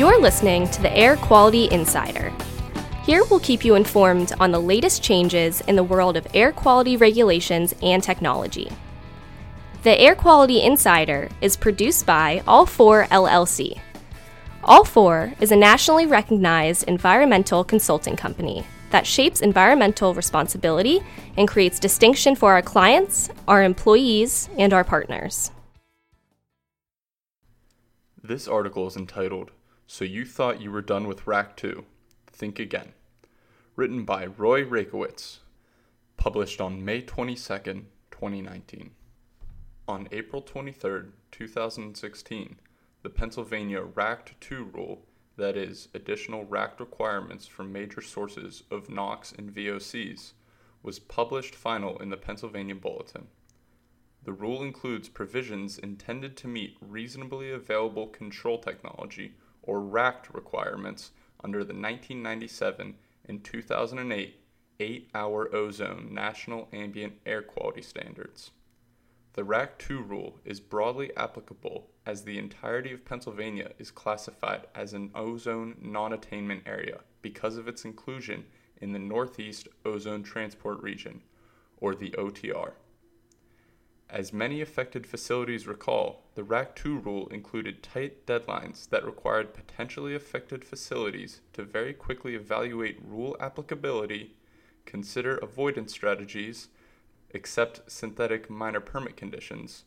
You're listening to the Air Quality Insider. Here we'll keep you informed on the latest changes in the world of air quality regulations and technology. The Air Quality Insider is produced by All4 LLC. All4 is a nationally recognized environmental consulting company that shapes environmental responsibility and creates distinction for our clients, our employees, and our partners. This article is entitled, So You Thought You Were Done with RACT 2? Think Again. Written by Roy Rakiewicz. Published on May 22, 2019. On April 23, 2016, the Pennsylvania RACT 2 rule, that is, additional RACT requirements for major sources of NOx and VOCs, was published final in the Pennsylvania Bulletin. The rule includes provisions intended to meet reasonably available control technology, or RACT, requirements under the 1997 and 2008 8 hour ozone national ambient air quality standards. The RACT 2 rule is broadly applicable as the entirety of Pennsylvania is classified as an ozone non attainment area because of its inclusion in the Northeast Ozone Transport Region, or the OTR. As many affected facilities recall, the RACT 2 rule included tight deadlines that required potentially affected facilities to very quickly evaluate rule applicability, consider avoidance strategies, accept synthetic minor permit conditions,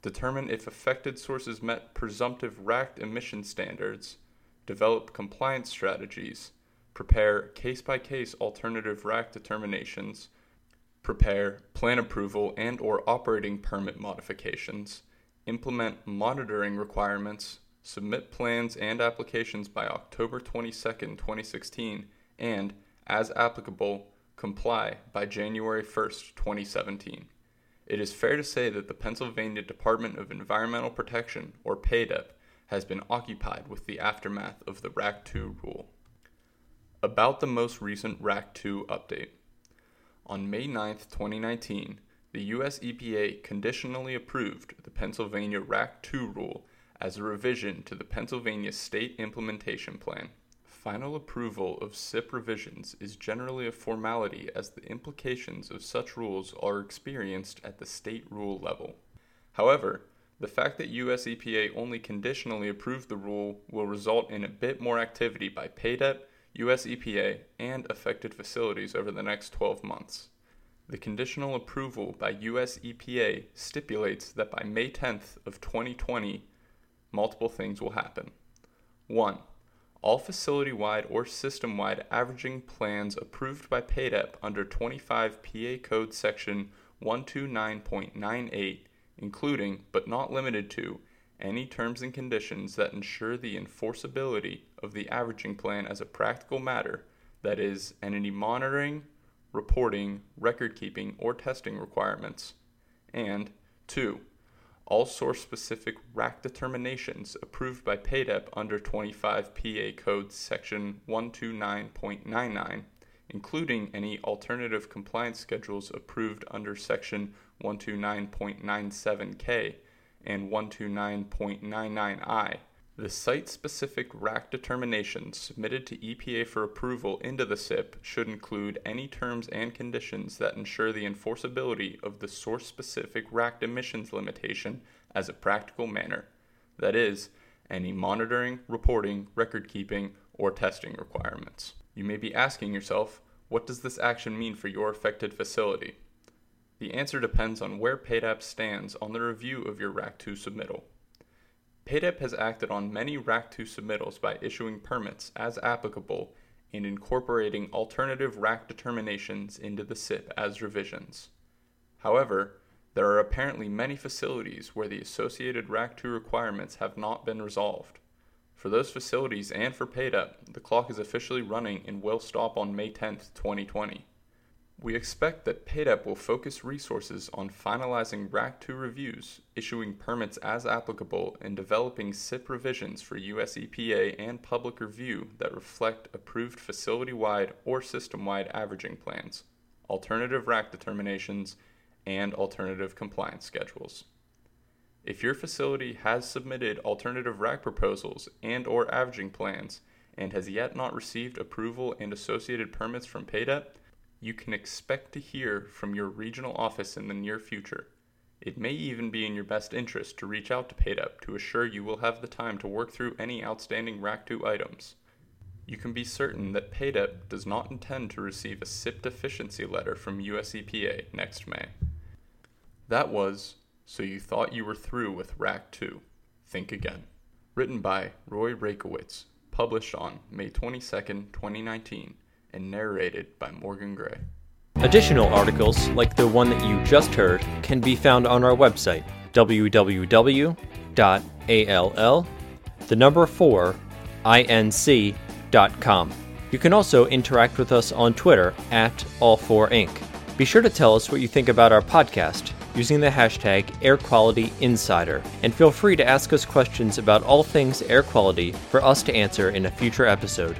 determine if affected sources met presumptive RACT emission standards, develop compliance strategies, prepare case by case alternative RACT determinations, prepare plan approval and or operating permit modifications, implement monitoring requirements, submit plans and applications by October 22, 2016, and, as applicable, comply by January 1, 2017. It is fair to say that the Pennsylvania Department of Environmental Protection, or PADEP, has been occupied with the aftermath of the RACT 2 rule. About the most recent RACT 2 update. On May 9, 2019, the U.S. EPA conditionally approved the Pennsylvania RACT 2 rule as a revision to the Pennsylvania State Implementation Plan. Final approval of SIP revisions is generally a formality as the implications of such rules are experienced at the state rule level. However, the fact that US EPA only conditionally approved the rule will result in a bit more activity by PADEP US EPA, and affected facilities over the next 12 months. The conditional approval by US EPA stipulates that by May 10th of 2020, multiple things will happen. 1. All facility-wide or system-wide averaging plans approved by PADEP under 25 PA Code Section 129.98, including, but not limited to, any terms and conditions that ensure the enforceability of the averaging plan as a practical matter, that is, entity monitoring, reporting, record keeping, or testing requirements. And 2. All source specific RACT determinations approved by PADEP under 25 PA Code Section 129.99, including any alternative compliance schedules approved under Section 129.97K and 129.99i. The site specific RACT determinations submitted to EPA for approval into the SIP should include any terms and conditions that ensure the enforceability of the source specific RACT emissions limitation as a practical manner. That is, any monitoring, reporting, record keeping, or testing requirements. You may be asking yourself, what does this action mean for your affected facility? The answer depends on where PADEP stands on the review of your RACT 2 submittal. PADEP has acted on many RACT 2 submittals by issuing permits as applicable and incorporating alternative RACT determinations into the SIP as revisions. However, there are apparently many facilities where the associated RACT 2 requirements have not been resolved. For those facilities and for PADEP, the clock is officially running and will stop on May 10, 2020. We expect that PADEP will focus resources on finalizing RACT 2 reviews, issuing permits as applicable, and developing SIP revisions for US EPA and public review that reflect approved facility wide or system wide averaging plans, alternative RACT determinations, and alternative compliance schedules. If your facility has submitted alternative RACT proposals and or averaging plans and has yet not received approval and associated permits from PADEP, you can expect to hear from your regional office in the near future. It may even be in your best interest to reach out to PADEP to assure you will have the time to work through any outstanding RACT 2 items. You can be certain that PADEP does not intend to receive a SIP deficiency letter from US EPA next May. That was So You Thought You Were Through with RACT 2. Think Again. Written by Roy Rakiewicz, published on May 22, 2019, and narrated by Morgan Gray. Additional articles, like the one that you just heard, can be found on our website, www.all, the number 4, inc.com. You can also interact with us on Twitter at All4Inc. Be sure to tell us what you think about our podcast using the hashtag AirQualityInsider, and feel free to ask us questions about all things air quality for us to answer in a future episode.